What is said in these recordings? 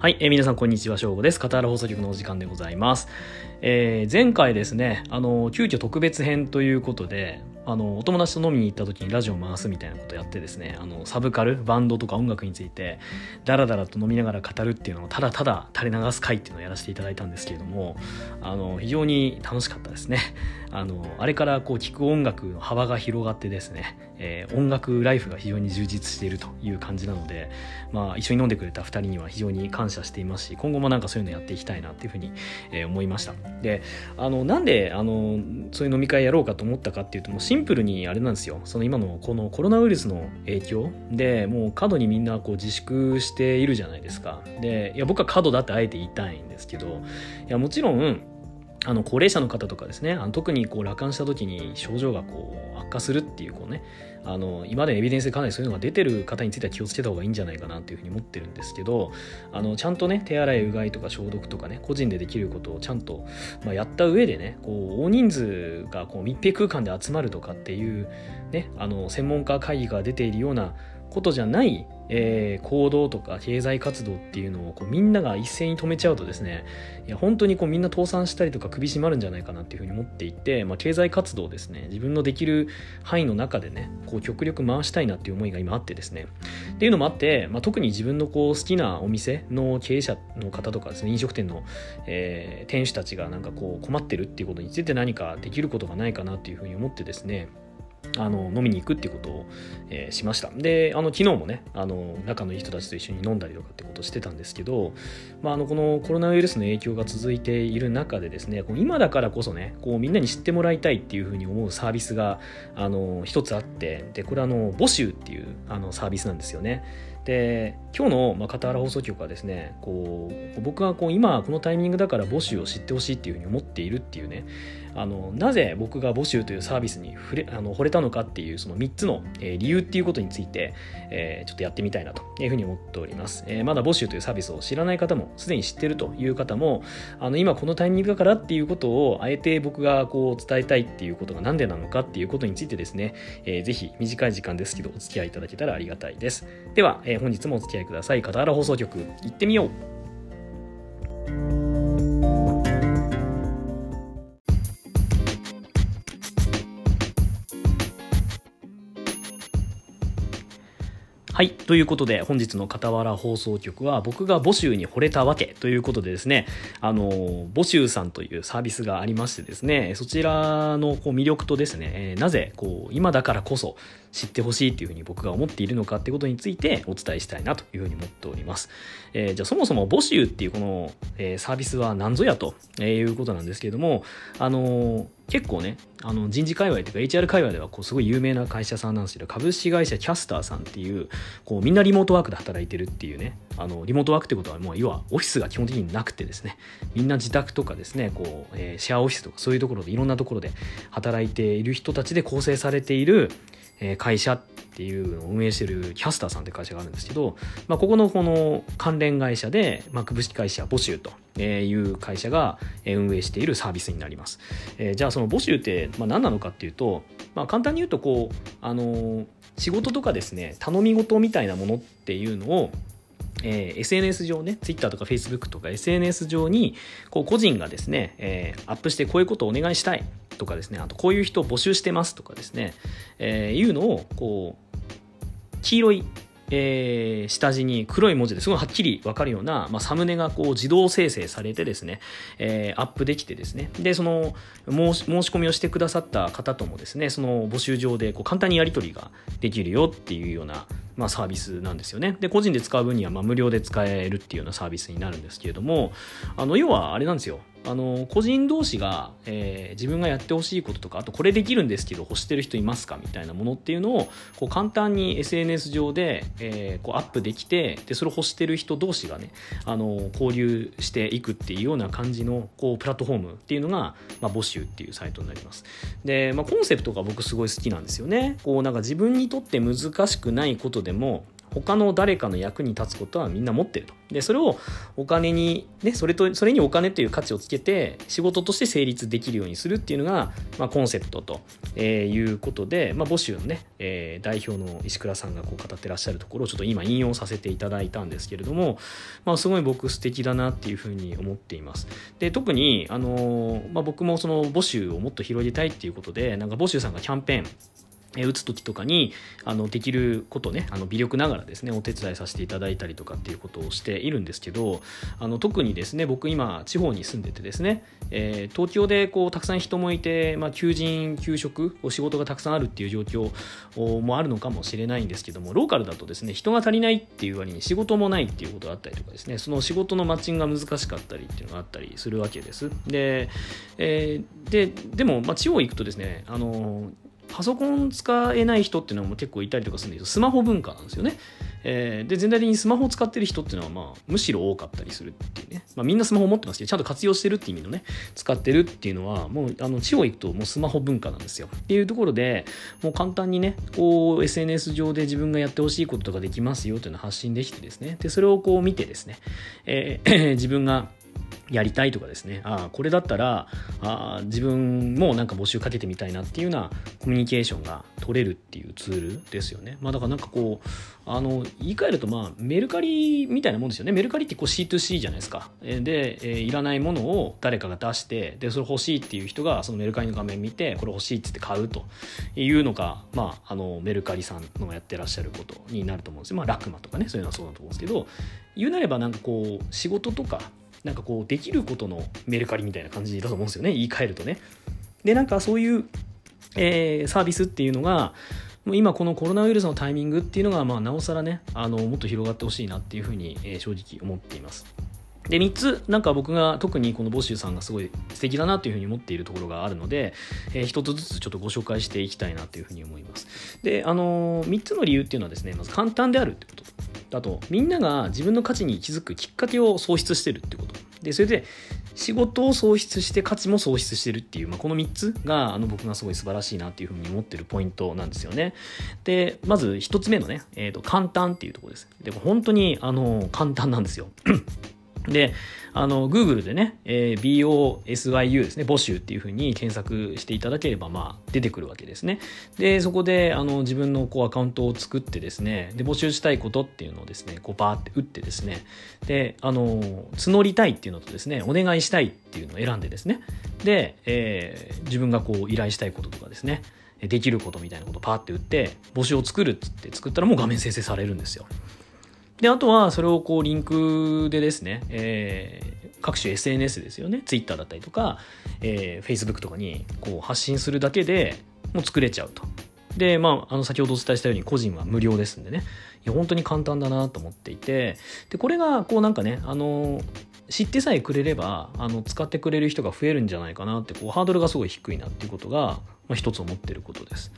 はい、えー、皆さんこんにちは、正午です。カタール放送局のお時間でございます。えー、前回ですね、あの、急遽特別編ということで、あの、お友達と飲みに行った時にラジオ回すみたいなことやってですね、あの、サブカル、バンドとか音楽について、ダラダラと飲みながら語るっていうのをただただ垂れ流す回っていうのをやらせていただいたんですけれども、あの、非常に楽しかったですね。あの、あれからこう、聴く音楽の幅が広がってですね、えー、音楽ライフが非常に充実しているという感じなので、まあ、一緒に飲んでくれた2人には非常に感謝していますし今後もなんかそういうのやっていきたいなっていうふうに、えー、思いました。であのなんであのそういう飲み会やろうかと思ったかっていうともうシンプルにあれなんですよ。その今のこのコロナウイルスの影響。でもう過度にみんなこう自粛しているじゃないですか。でいや僕は過度だってあえて言いたいんですけどいやもちろんあの高齢者の方とかですねあの特にこう羅漢した時に症状がこう悪化するっていうこうねあの今までエビデンスでかなりそういうのが出てる方については気をつけた方がいいんじゃないかなというふうに思ってるんですけどあのちゃんとね手洗いうがいとか消毒とかね個人でできることをちゃんと、まあ、やった上でねこう大人数がこう密閉空間で集まるとかっていう、ね、あの専門家会議が出ているようなことじゃないえー、行動とか経済活動っていうのをこうみんなが一斉に止めちゃうとですねいや本当にこうみんな倒産したりとか首絞まるんじゃないかなっていうふうに思っていて、まあ、経済活動ですね自分のできる範囲の中でねこう極力回したいなっていう思いが今あってですね。っていうのもあって、まあ、特に自分のこう好きなお店の経営者の方とかですね飲食店の、えー、店主たちがなんかこう困ってるっていうことについて何かできることがないかなっていうふうに思ってですねあの飲みに行くっていうことを、えー、しました。であの昨日もねあの仲のいい人たちと一緒に飲んだりとかってことをしてたんですけど、まあ、あのこのコロナウイルスの影響が続いている中でですね今だからこそねこうみんなに知ってもらいたいっていうふうに思うサービスがあの一つあってでこれはあの募集っていうあのサービスなんですよね。で今日の、まあ、片原放送局はですねこう僕がこう今このタイミングだから募集を知ってほしいっていうふうに思っているっていうねあのなぜ僕が募集というサービスに触れあの惚れたのかっていうその3つの、えー、理由っていうことについて、えー、ちょっとやってみたいなというふうに思っております、えー、まだ募集というサービスを知らない方もすでに知ってるという方もあの今このタイミングだからっていうことをあえて僕がこう伝えたいっていうことが何でなのかっていうことについてですね、えー、ぜひ短い時間ですけどお付き合いいただけたらありがたいです。では、えー、本日もお付き合いください。片原放送局行ってみよう。はい。ということで、本日の傍ら放送局は、僕が募集に惚れたわけということでですね、あの、募集さんというサービスがありましてですね、そちらのこう魅力とですね、え、なぜ、こう、今だからこそ知ってほしいというふうに僕が思っているのかってことについてお伝えしたいなというふうに思っております。えー、じゃあ、そもそも募集っていうこの、え、サービスは何ぞやということなんですけれども、あの結構ねあの人事界隈というか HR 界隈ではこうすごい有名な会社さんなんですけど株式会社キャスターさんっていうこうみんなリモートワークで働いてるっていうねあのリモートワークってことはもう要はオフィスが基本的になくてですねみんな自宅とかですねこう、えー、シェアオフィスとかそういうところでいろんなところで働いている人たちで構成されている会社っていうのを運営してるキャスターさんって会社があるんですけど、まあ、ここのこの関連会社で、まあ、株式会社募集という会社が運営しているサービスになります。えー、じゃあその募集ってま何なのかっていうと、まあ、簡単に言うとこう、あの仕事とかですね頼み事みたいなものっていうのをえー、SNS 上ね、Twitter とか Facebook とか SNS 上に、こう個人がですね、えー、アップしてこういうことをお願いしたいとかですね、あとこういう人を募集してますとかですね、えー、いうのを、こう、黄色いえー、下地に黒い文字ですごいはっきりわかるような、まあ、サムネがこう自動生成されてですね、えー、アップできてですね、で、その申し申し込みをしてくださった方ともですね、その募集上でこう簡単にやり取りができるよっていうような、まあ、サービスなんですよね。で、個人で使う分にはま無料で使えるっていうようなサービスになるんですけれども、あの、要はあれなんですよ。あの個人同士が、えー、自分がやってほしいこととかあとこれできるんですけど欲してる人いますかみたいなものっていうのをこう簡単に SNS 上で、えー、こうアップできてでそれを欲してる人同士がねあの交流していくっていうような感じのこうプラットフォームっていうのが、まあ、募集っていうサイトになります。で、まあ、コンセプトが僕すごい好きなんですよね。こうなんか自分にとって難しくないことでも他の誰かの役に立つことはみんな持ってると。で、それをお金に、ね、それと、それにお金という価値をつけて、仕事として成立できるようにするっていうのが、まあ、コンセプトと、えー、いうことで、まあ、募集のね、えー、代表の石倉さんがこう語ってらっしゃるところをちょっと今引用させていただいたんですけれども、まあ、すごい僕素敵だなっていうふうに思っています。で、特に、あのまあ、僕もその募集をもっと広げたいっていうことで、なんか募集さんがキャンペーン、打つ時とかにあのできることねあの微力ながらですねお手伝いさせていただいたりとかっていうことをしているんですけどあの特にですね僕今地方に住んでてですね、えー、東京でこうたくさん人もいて、まあ、求人求職お仕事がたくさんあるっていう状況もあるのかもしれないんですけどもローカルだとですね人が足りないっていう割に仕事もないっていうことがあったりとかですねその仕事のマッチングが難しかったりっていうのがあったりするわけです。で,、えー、ででも、まあ、地方行くとですねあのパソコン使えない人っていうのも結構いたりとかするんだけど、スマホ文化なんですよね。えー、で、全体的にスマホを使ってる人っていうのは、まあ、むしろ多かったりするっていうね。まあ、みんなスマホ持ってますけど、ちゃんと活用してるっていう意味のね、使ってるっていうのは、もう、あの、地方行くともうスマホ文化なんですよ。っていうところで、もう簡単にね、こう、SNS 上で自分がやってほしいこととかできますよっていうのを発信できてですね。で、それをこう見てですね、えー、自分が、やりたいとかですね。ああこれだったらあ自分もなんか募集かけてみたいなっていうようなコミュニケーションが取れるっていうツールですよね。まあだからなんかこうあの言い換えるとまあメルカリみたいなもんですよね。メルカリってこう C2C じゃないですか。で、えー、いらないものを誰かが出してでそれ欲しいっていう人がそのメルカリの画面見てこれ欲しいって言って買うというのがまああのメルカリさんのやってらっしゃることになると思うんですよ。まあラクマとかねそういうのはそうだと思うんですけど言うなればなんかこう仕事とかなんかこうできることのメルカリみたいな感じだと思うんですよね言い換えるとね。でなんかそういう、えー、サービスっていうのが今このコロナウイルスのタイミングっていうのがまあなおさらねあのもっと広がってほしいなっていうふうに、え、正直思っています。で3つなんか僕が特にこのボシュさんがすごい素敵だなというふうに思っているところがあるので、えー、1つずつちょっとご紹介していきたいなというふうに思います。であのー、3つの理由っていうのはですねまず簡単であるってことあとみんなが自分の価値に気づくきっかけを創出してるってこと。でそれで仕事を創出して価値も創出してるっていう、まあ、この3つがあの僕がすごい素晴らしいなっていうふうに思ってるポイントなんですよね。でまず1つ目のね、えーと、簡単っていうところです。で本当にあの簡単なんですよ。で、あの、Google でね、えー、BOSYU ですね、募集っていうふうに検索していただければ、まあ、出てくるわけですね。で、そこで、あの、自分のこうアカウントを作ってですね、で、募集したいことっていうのをですね、こうバーって打ってですね、で、あの、募りたいっていうのとですね、お願いしたいっていうのを選んでですね、で、えー、自分がこう依頼したいこととかですね、できることみたいなことをパーって打って、募集を作るっつって作ったらもう画面生成されるんですよ。で、あとはそれをこうリンクでですね、えー、各種 SNS ですよね、Twitter だったりとか、えー、Facebook とかにこう発信するだけでもう作れちゃうと。で、まあ、あの先ほどお伝えしたように個人は無料ですんでね、いや本当に簡単だなと思っていて、で、これがこうなんかね、あの、知ってさえくれればあの使ってくれる人が増えるんじゃないかなってこうハードルがすごい低いなっていうことが、まあ、一つ思ってることです。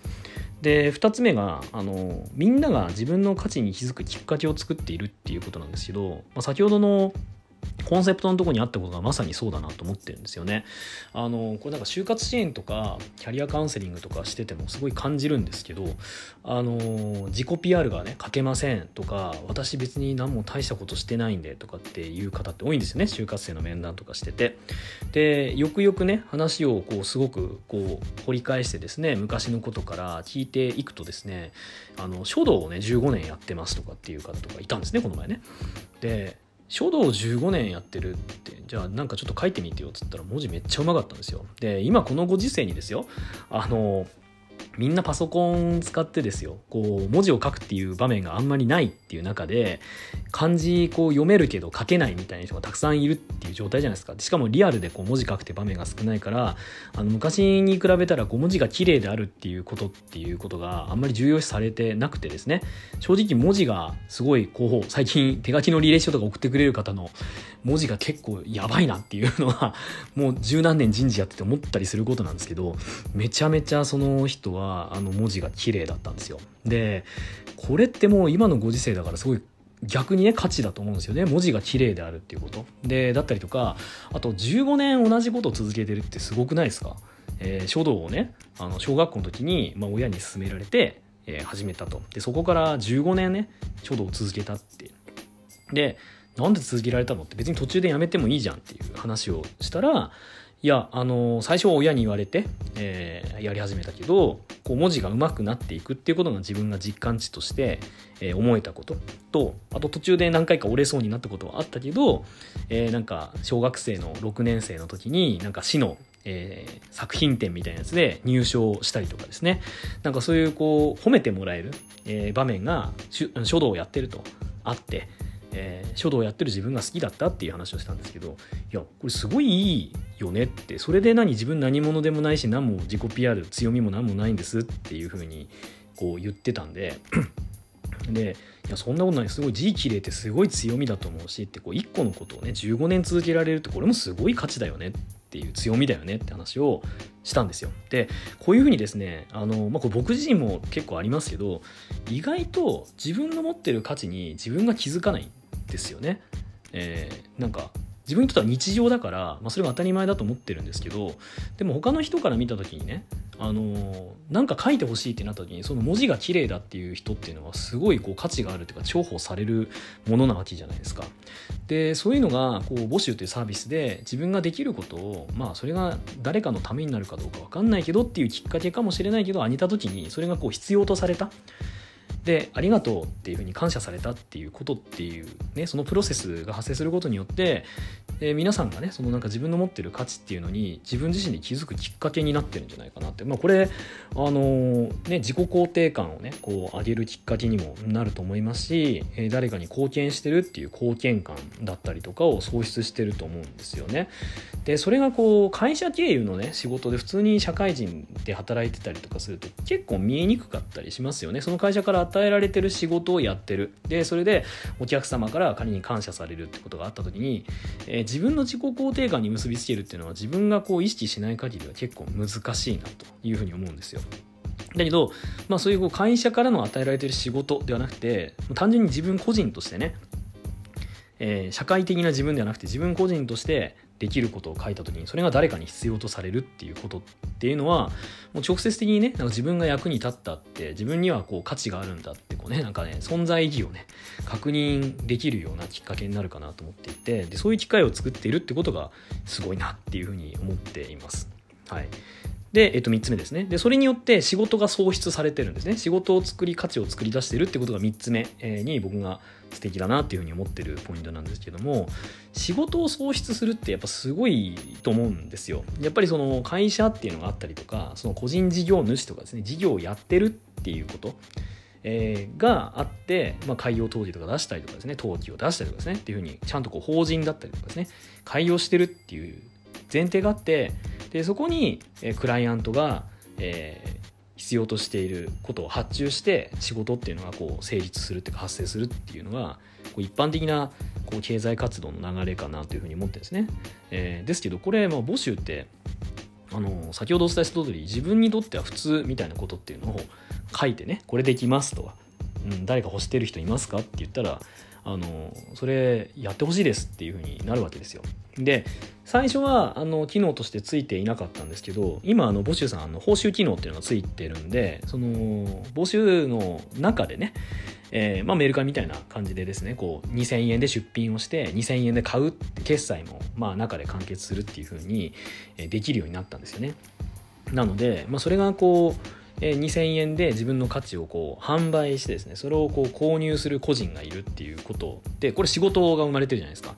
で2つ目があのみんなが自分の価値に気づくきっかけを作っているっていうことなんですけど、まあ、先ほどのコンセプトのとこにあったことがまさにそうだなと思ってるんですよね。あのこれなんか就活支援とかキャリアカウンセリングとかしててもすごい感じるんですけどあの自己 PR がね書けませんとか私別に何も大したことしてないんでとかっていう方って多いんですよね就活生の面談とかしてて。でよくよくね話をこうすごくこう掘り返してですね昔のことから聞いていくとですねあの書道をね15年やってますとかっていう方とかいたんですねこの前ね。で書道15年やってるってじゃあなんかちょっと書いてみてよっつったら文字めっちゃうまかったんですよ。で今このご時世にですよあのみんなパソコン使ってですよ。こう文字を書くっていう場面があんまりないっていう中で漢字こう読めるけど書けないみたいな人がたくさんいるっていう状態じゃないですか。しかもリアルでこう文字書くって場面が少ないからあの昔に比べたらこう文字が綺麗であるっていうことっていうことがあんまり重要視されてなくてですね。正直文字がすごいこう最近手書きの履歴書とか送ってくれる方の文字が結構やばいなっていうのはもう十何年人事やってて思ったりすることなんですけどめちゃめちゃその人ははあの文字が綺麗だったんですよ。でこれってもう今のご時世だからすごい逆にね価値だと思うんですよね。文字が綺麗であるっていうこと。でだったりとかあと15年同じことを続けてるってすごくないですか、えー、書道をねあの小学校の時に、まあ、親に勧められてえー、始めたと。でそこから15年ね書道を続けたってでなんで続けられたのって別に途中でやめてもいいじゃんっていう話をしたらいやあの最初は親に言われて、えー、やり始めたけどこう文字が上手くなっていくっていうことが自分が実感値として、えー、思えたこととあと途中で何回か折れそうになったことはあったけど、えー、なんか小学生の6年生の時になんか市のえー、作品展みたいなやつで入賞したりとかですね。なんかそういうこう褒めてもらえる、えー、場面が書道をやってるとあってえー、書道をやってる自分が好きだったっていう話をしたんですけどいやこれすごいいいよねってそれで何自分何者でもないし何も自己 PR 強みも何もないんですっていうふうにこう言ってたんで でいやそんなことないすごい字綺麗ってすごい強みだと思うしってこう1個のことをね15年続けられるってこれもすごい価値だよねっていう強みだよねって話をしたんですよ。でこういうふうにですねあの、まあ、これ僕自身も結構ありますけど意外と自分の持ってる価値に自分が気づかないですよね。えー、なんか自分にとっては日常だから、まあ、それが当たり前だと思ってるんですけどでも他の人から見た時にねあのー、なんか書いてほしいってなった時にその文字が綺麗だっていう人っていうのはすごいこう価値があるというか重宝されるものなわけじゃないですか。でそういうのがこう募集というサービスで自分ができることをまあそれが誰かのためになるかどうか分かんないけどっていうきっかけかもしれないけどあげた時にそれがこう必要とされた。でありがとうっていうふうに感謝されたっていうことっていうねそのプロセスが発生することによってで皆さんがねそのなんか自分の持ってる価値っていうのに自分自身で気づくきっかけになってるんじゃないかなってまあこれあのね自己肯定感をねこう上げるきっかけにもなると思いますし、え誰かに貢献してるっていう貢献感だったりとかを創出してると思うんですよね。でそれがこう会社経由のね仕事で普通に社会人で働いてたりとかすると結構見えにくかったりしますよね。その会社から与えられてる仕事をやってる。でそれでお客様から仮に感謝されるってことがあった時に、えー自分の自己肯定感に結びつけるっていうのは自分がこう意識しない限りは結構難しいなというふうに思うんですよ。だけど、まあ、そういうこう会社からの与えられてる仕事ではなくて単純に自分個人としてね、えー、社会的な自分ではなくて自分個人としてできることを書いた時にそれが誰かに必要とされるっていうことっていうのはもう直接的にねなんか自分が役に立ったって自分にはこう価値があるんだってこうねなんかね存在意義をね確認できるようなきっかけになるかなと思っていてでそういう機会を作っているってことがすごいなっていうふうに思っています。はい、で、えっと、3つ目ですね。で、それによって仕事が創出されてるんですね。仕事を作り、価値を作り出してるってことが3つ目に僕が素敵だなっていうふうに思ってるポイントなんですけども、仕事を創出するってやっぱすごいと思うんですよ。やっぱりその会社っていうのがあったりとか、その個人事業主とかですね、事業をやってるっていうこと。えー、があって、まあ、開業登記とか出したりとかですね、登記を出したりとかですね、っていうふうに、ちゃんとこう法人だったりとかですね、開業してるっていう前提があって、でそこに、えクライアントが、えー、必要としていることを発注して仕事っていうのがこう成立するっていうか発生するっていうのがこう一般的なこう経済活動の流れかなというふうに思ってるんですね。えー、ですけどこれ、まあ、募集ってあの先ほどお伝えした通り自分にとっては普通みたいなことっていうのを書いてねこれできますとか、うん、誰か欲してる人いますかって言ったらあのそれやってほしいですっていうふうになるわけですよ。で最初はあの機能としてついていなかったんですけど今あの募集さんあの報酬機能っていうのがついてるんでその募集の中でね、えー、まあ、メルカリみたいな感じでですねこう2000円で出品をして2000円で買う決済もまあ中で完結するっていうふうにできるようになったんですよね。なので、まあ、それがこうえ2000円で自分の価値をこう販売してですねそれをこう購入する個人がいるっていうことでこれ仕事が生まれてるじゃないですか。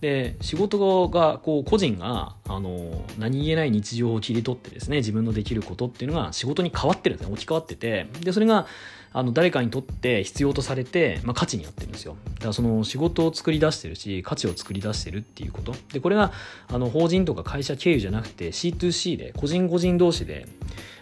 で仕事がこう個人があの何気ない日常を切り取ってですね自分のできることっていうのが仕事に変わってるんですね。置き換わってて。でそれがあの誰かにとって必要とされて、まあ、価値になってるんですよ。だからその仕事を作り出してるし価値を作り出してるっていうこと。でこれがあの法人とか会社経由じゃなくて C2C で個人個人同士で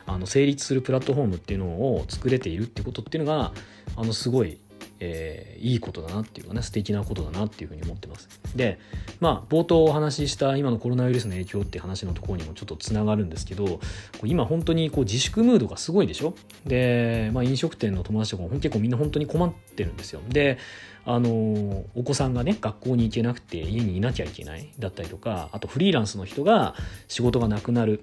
あの成立するプラットフォームっていうのを作れているってことっていうのがあのすごいえー、いいことだなっていうかね素敵なことだなっていうふうに思ってます。でまあ冒頭お話しした今のコロナウイルスの影響って話のところにもちょっとつながるんですけど今本当にこう自粛ムードがすごいでしょ？で、まあ、飲食店の友達とかも結構みんな本当に困ってるんですよ。であのお子さんがね学校に行けなくて家にいなきゃいけないだったりとかあとフリーランスの人が仕事がなくなる、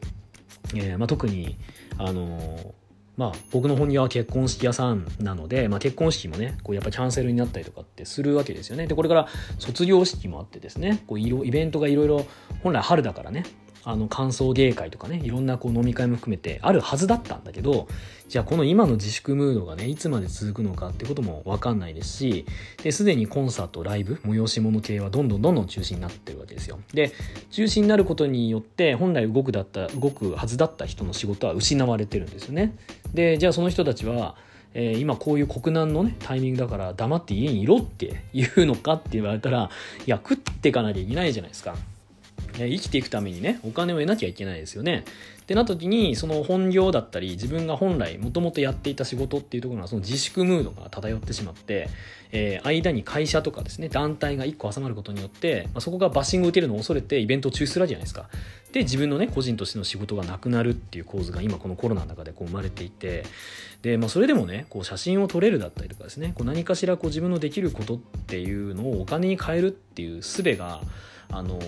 えーまあ、特にあのまあ、僕の本業は結婚式屋さんなので、まあ、結婚式もねこうやっぱキャンセルになったりとかってするわけですよね。でこれから卒業式もあってですねこうイベントがいろいろ本来春だからねあの歓送迎会とかねいろんなこう飲み会も含めてあるはずだったんだけどじゃあこの今の自粛ムードがねいつまで続くのかってことも分かんないですしですでにコンサートライブ催し物系はどんどんどんどん中止になってるわけですよ。で中止になることによって本来動くだった動くはずだった人の仕事は失われてるんですよね。でじゃあその人たちはえー、今こういう国難のねタイミングだから黙って家にいろって言うのかって言われたらいや食っていかなきゃいけないじゃないですか。生きていくためにねお金を得なきゃいけないですよね。ってなった時にその本業だったり自分が本来もともとやっていた仕事っていうところがその自粛ムードが漂ってしまって、えー、間に会社とかですね団体が1個挟まることによって、まあ、そこがバッシングを受けるのを恐れてイベントを中止するじゃないですか。で自分のね個人としての仕事がなくなるっていう構図が今このコロナの中でこう生まれていてで、まあ、それでもねこう写真を撮れるだったりとかですねこう何かしらこう自分のできることっていうのをお金に変えるっていう術があの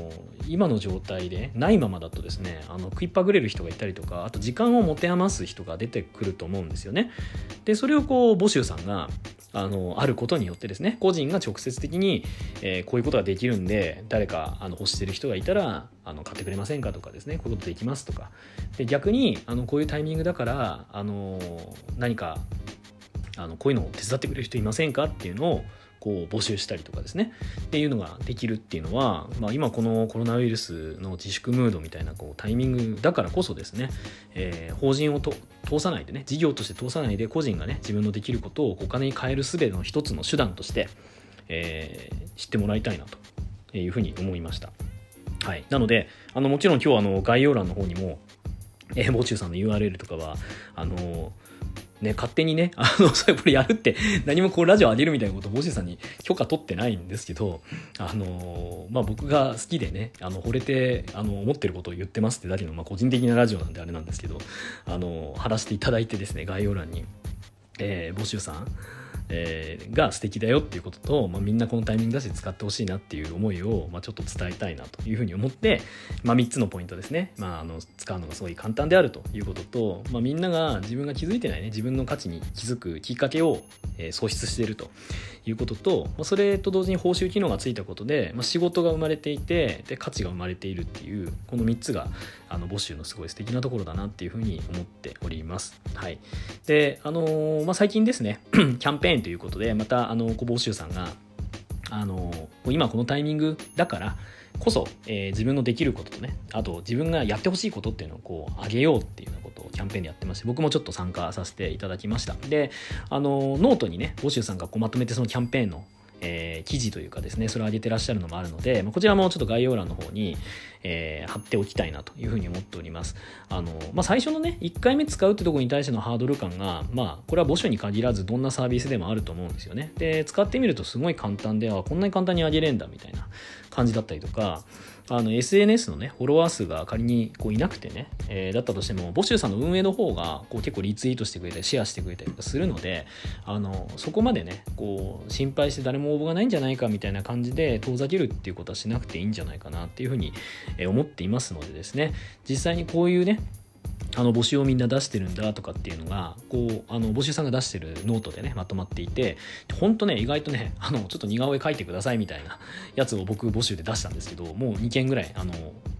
今の状態でないままだとですねあの食いっぱぐれる人がいたりとかあと時間を持て余す人が出てくると思うんですよね。でそれをこう募集さんがあのあることによってですね個人が直接的に、えー、こういうことができるんで誰かあの欲してる人がいたらあの買ってくれませんかとかですねこういうことできますとかで逆にあのこういうタイミングだからあの何かあのこういうのを手伝ってくれる人いませんかっていうのをこう募集したりとかですね。っていうのができるっていうのは、まあ、今このコロナウイルスの自粛ムードみたいなこうタイミングだからこそですね、えー、法人をと通さないでね事業として通さないで個人がね自分のできることをお金に変える術の一つの手段として、えー、知ってもらいたいなというふうに思いました。はい、なのであのもちろん今日はあの概要欄の方にもえー、ボチューさんの URL とかはあのね、勝手にね、あの、それこれやるって、何もこうラジオ上げるみたいなことを、ボシさんに許可取ってないんですけど、あの、まあ、僕が好きでね、あの、惚れて、あの、思ってることを言ってますってだけの、まあ、個人的なラジオなんであれなんですけど、あの、貼らせていただいてですね、概要欄に、えー、募集さん、えー、が素敵だよっていうことと、まあ、みんなこのタイミングだし使ってほしいなっていう思いを、まあ、ちょっと伝えたいなというふうに思って、まあ、3つのポイントですね、まあ、あの使うのがすごい簡単であるということと、まあ、みんなが自分が気づいてないね自分の価値に気づくきっかけを、えー、創出しているということと、まあ、それと同時に報酬機能がついたことで、まあ、仕事が生まれていてで価値が生まれているっていうこの3つがあの募集のすごい素敵なところだなっていうふうに思っております。はい、であのー、まあ、最近ですね キャンペーンということでまたあのご募集さんがあの、今このタイミングだからこそ、えー、自分のできることとねあと自分がやってほしいことっていうのをこう上げようっていうようなことをキャンペーンでやってまして僕もちょっと参加させていただきました。であのノートにね bosyu さんがこうまとめてそのキャンペーンのえー、記事というかですね、それを上げてらっしゃるのもあるので、ま、こちらもちょっと概要欄の方に、えー、貼っておきたいなというふうに思っております。あの、まあ、最初のね、1回目使うってとこに対してのハードル感が、まあ、これは bosyu に限らずどんなサービスでもあると思うんですよね。で、使ってみるとすごい簡単で、あ、こんなに簡単に上げれんだみたいな感じだったりとか、あの SNS のね、フォロワー数が仮にこういなくてね、えー、だったとしても、 bosyu さんの運営の方がこう結構リツイートしてくれたり、シェアしてくれたりとかするので、あのそこまでね、こう心配して誰も応募がないんじゃないかみたいな感じで遠ざけるっていうことはしなくていいんじゃないかなっていうふうに思っていますのでですね、実際にこういうね、あの募集をみんな出してるんだとかっていうのがこうあの募集さんが出してるノートでねまとまっていて本当ね意外とね あのちょっと似顔絵描いてくださいみたいなやつを僕募集で出したんですけどもう2件ぐらいあの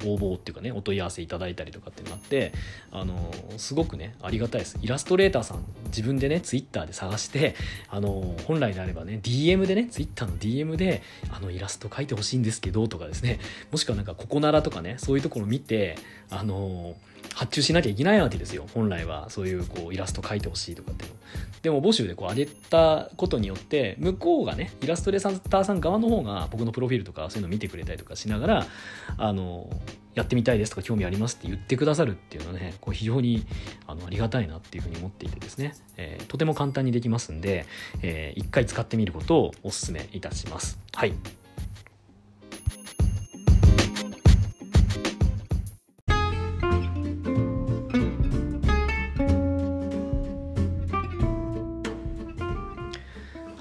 応募っていうかねお問い合わせいただいたりとかっていうのがあってあのすごくねありがたいです。イラストレーターさん自分でねツイッターで探してあの本来であればね DM でねツイッターの DM であのイラスト描いてほしいんですけどとかですねもしくはなんかここならとかねそういうところ見てあの発注しなきゃいけないわけですよ。本来はそういうこうイラスト描いてほしいとかっていうの。でも募集でこう上げたことによって向こうがねイラストレーターさん側の方が僕のプロフィールとかそういうの見てくれたりとかしながらあのやってみたいですとか興味ありますって言ってくださるっていうのはねこう非常にあのありがたいなっていうふうに思っていてですね、えー、とても簡単にできますんで、えー、一回使ってみることをお勧めいたします。はい。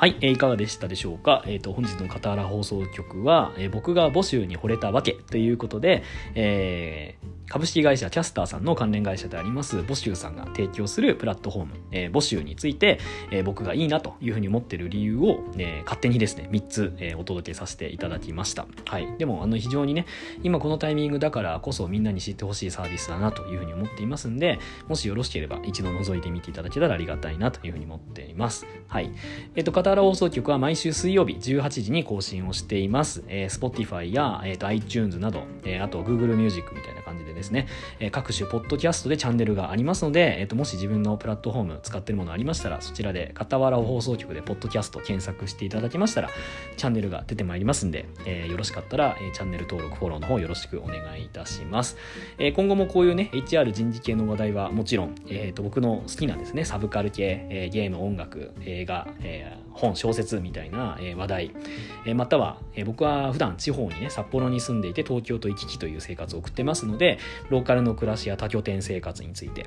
はい、えー、いかがでしたでしょうか？えっ、ー、と、本日のカタラ放送局は、えー、僕が募集に惚れたわけということで、えー、株式会社キャスターさんの関連会社でありますボシューさんが提供するプラットフォーム、えー、ボシューについて、えー、僕がいいなというふうに思ってる理由を、えー、勝手にですね3つ、えー、お届けさせていただきました、はい、でもあの非常にね今このタイミングだからこそみんなに知ってほしいサービスだなというふうに思っていますんでもしよろしければ一度覗いてみていただけたらありがたいなというふうに思っています。はい。えっ、ー、と片原放送局は毎週水曜日18時に更新をしています、えー、Spotify や、えーと、iTunes など、えー、あと Google Music みたいな感じでですね、えー、各種ポッドキャストでチャンネルがありますので、えーと、もし自分のプラットフォーム使ってるものありましたらそちらで傍ら放送局でポッドキャスト検索していただきましたらチャンネルが出てまいりますんで、えー、よろしかったら、えー、チャンネル登録フォローの方よろしくお願いいたします、えー、今後もこういうね HR 人事系の話題はもちろん、えーと、僕の好きなですねサブカル系、えー、ゲーム音楽映画、えー、本小説みたいな、え、話題、え、または、え、僕は普段地方にね札幌に住んでいて東京と行き来という生活を送ってますのででローカルの暮らしや多拠点生活について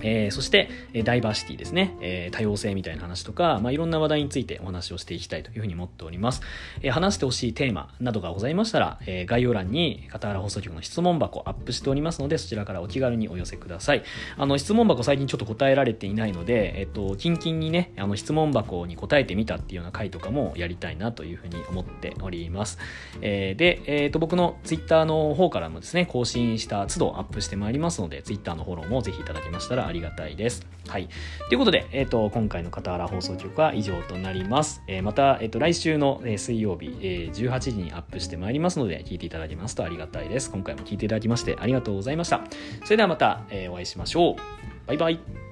えー、そして、えダイバーシティですね、えー、多様性みたいな話とか、まあ、いろんな話題についてお話をしていきたいというふうに思っております。えー、話してほしいテーマなどがございましたら、え、概要欄に片原放送局の質問箱アップしておりますので、そちらからお気軽にお寄せください。あの、質問箱最近ちょっと答えられていないので、えっ、と、キンキンにね、あの、質問箱に答えてみたっていうような回とかもやりたいなというふうに思っております。え、で、えっ、と、僕のツイッターの方からもですね、更新した都度アップしてまいりますので、Twitter のフォローもぜひいただけましたらありがたいです。はい。ということで、えっ、ー、と、今回の片原放送局は以上となります。えー、また、えっ、ー、と、来週の、え水曜日、え18時にアップしてまいりますので、聞いていただけますとありがたいです。今回も聞いていただきましてありがとうございました。それではまた、えお会いしましょう。バイバイ。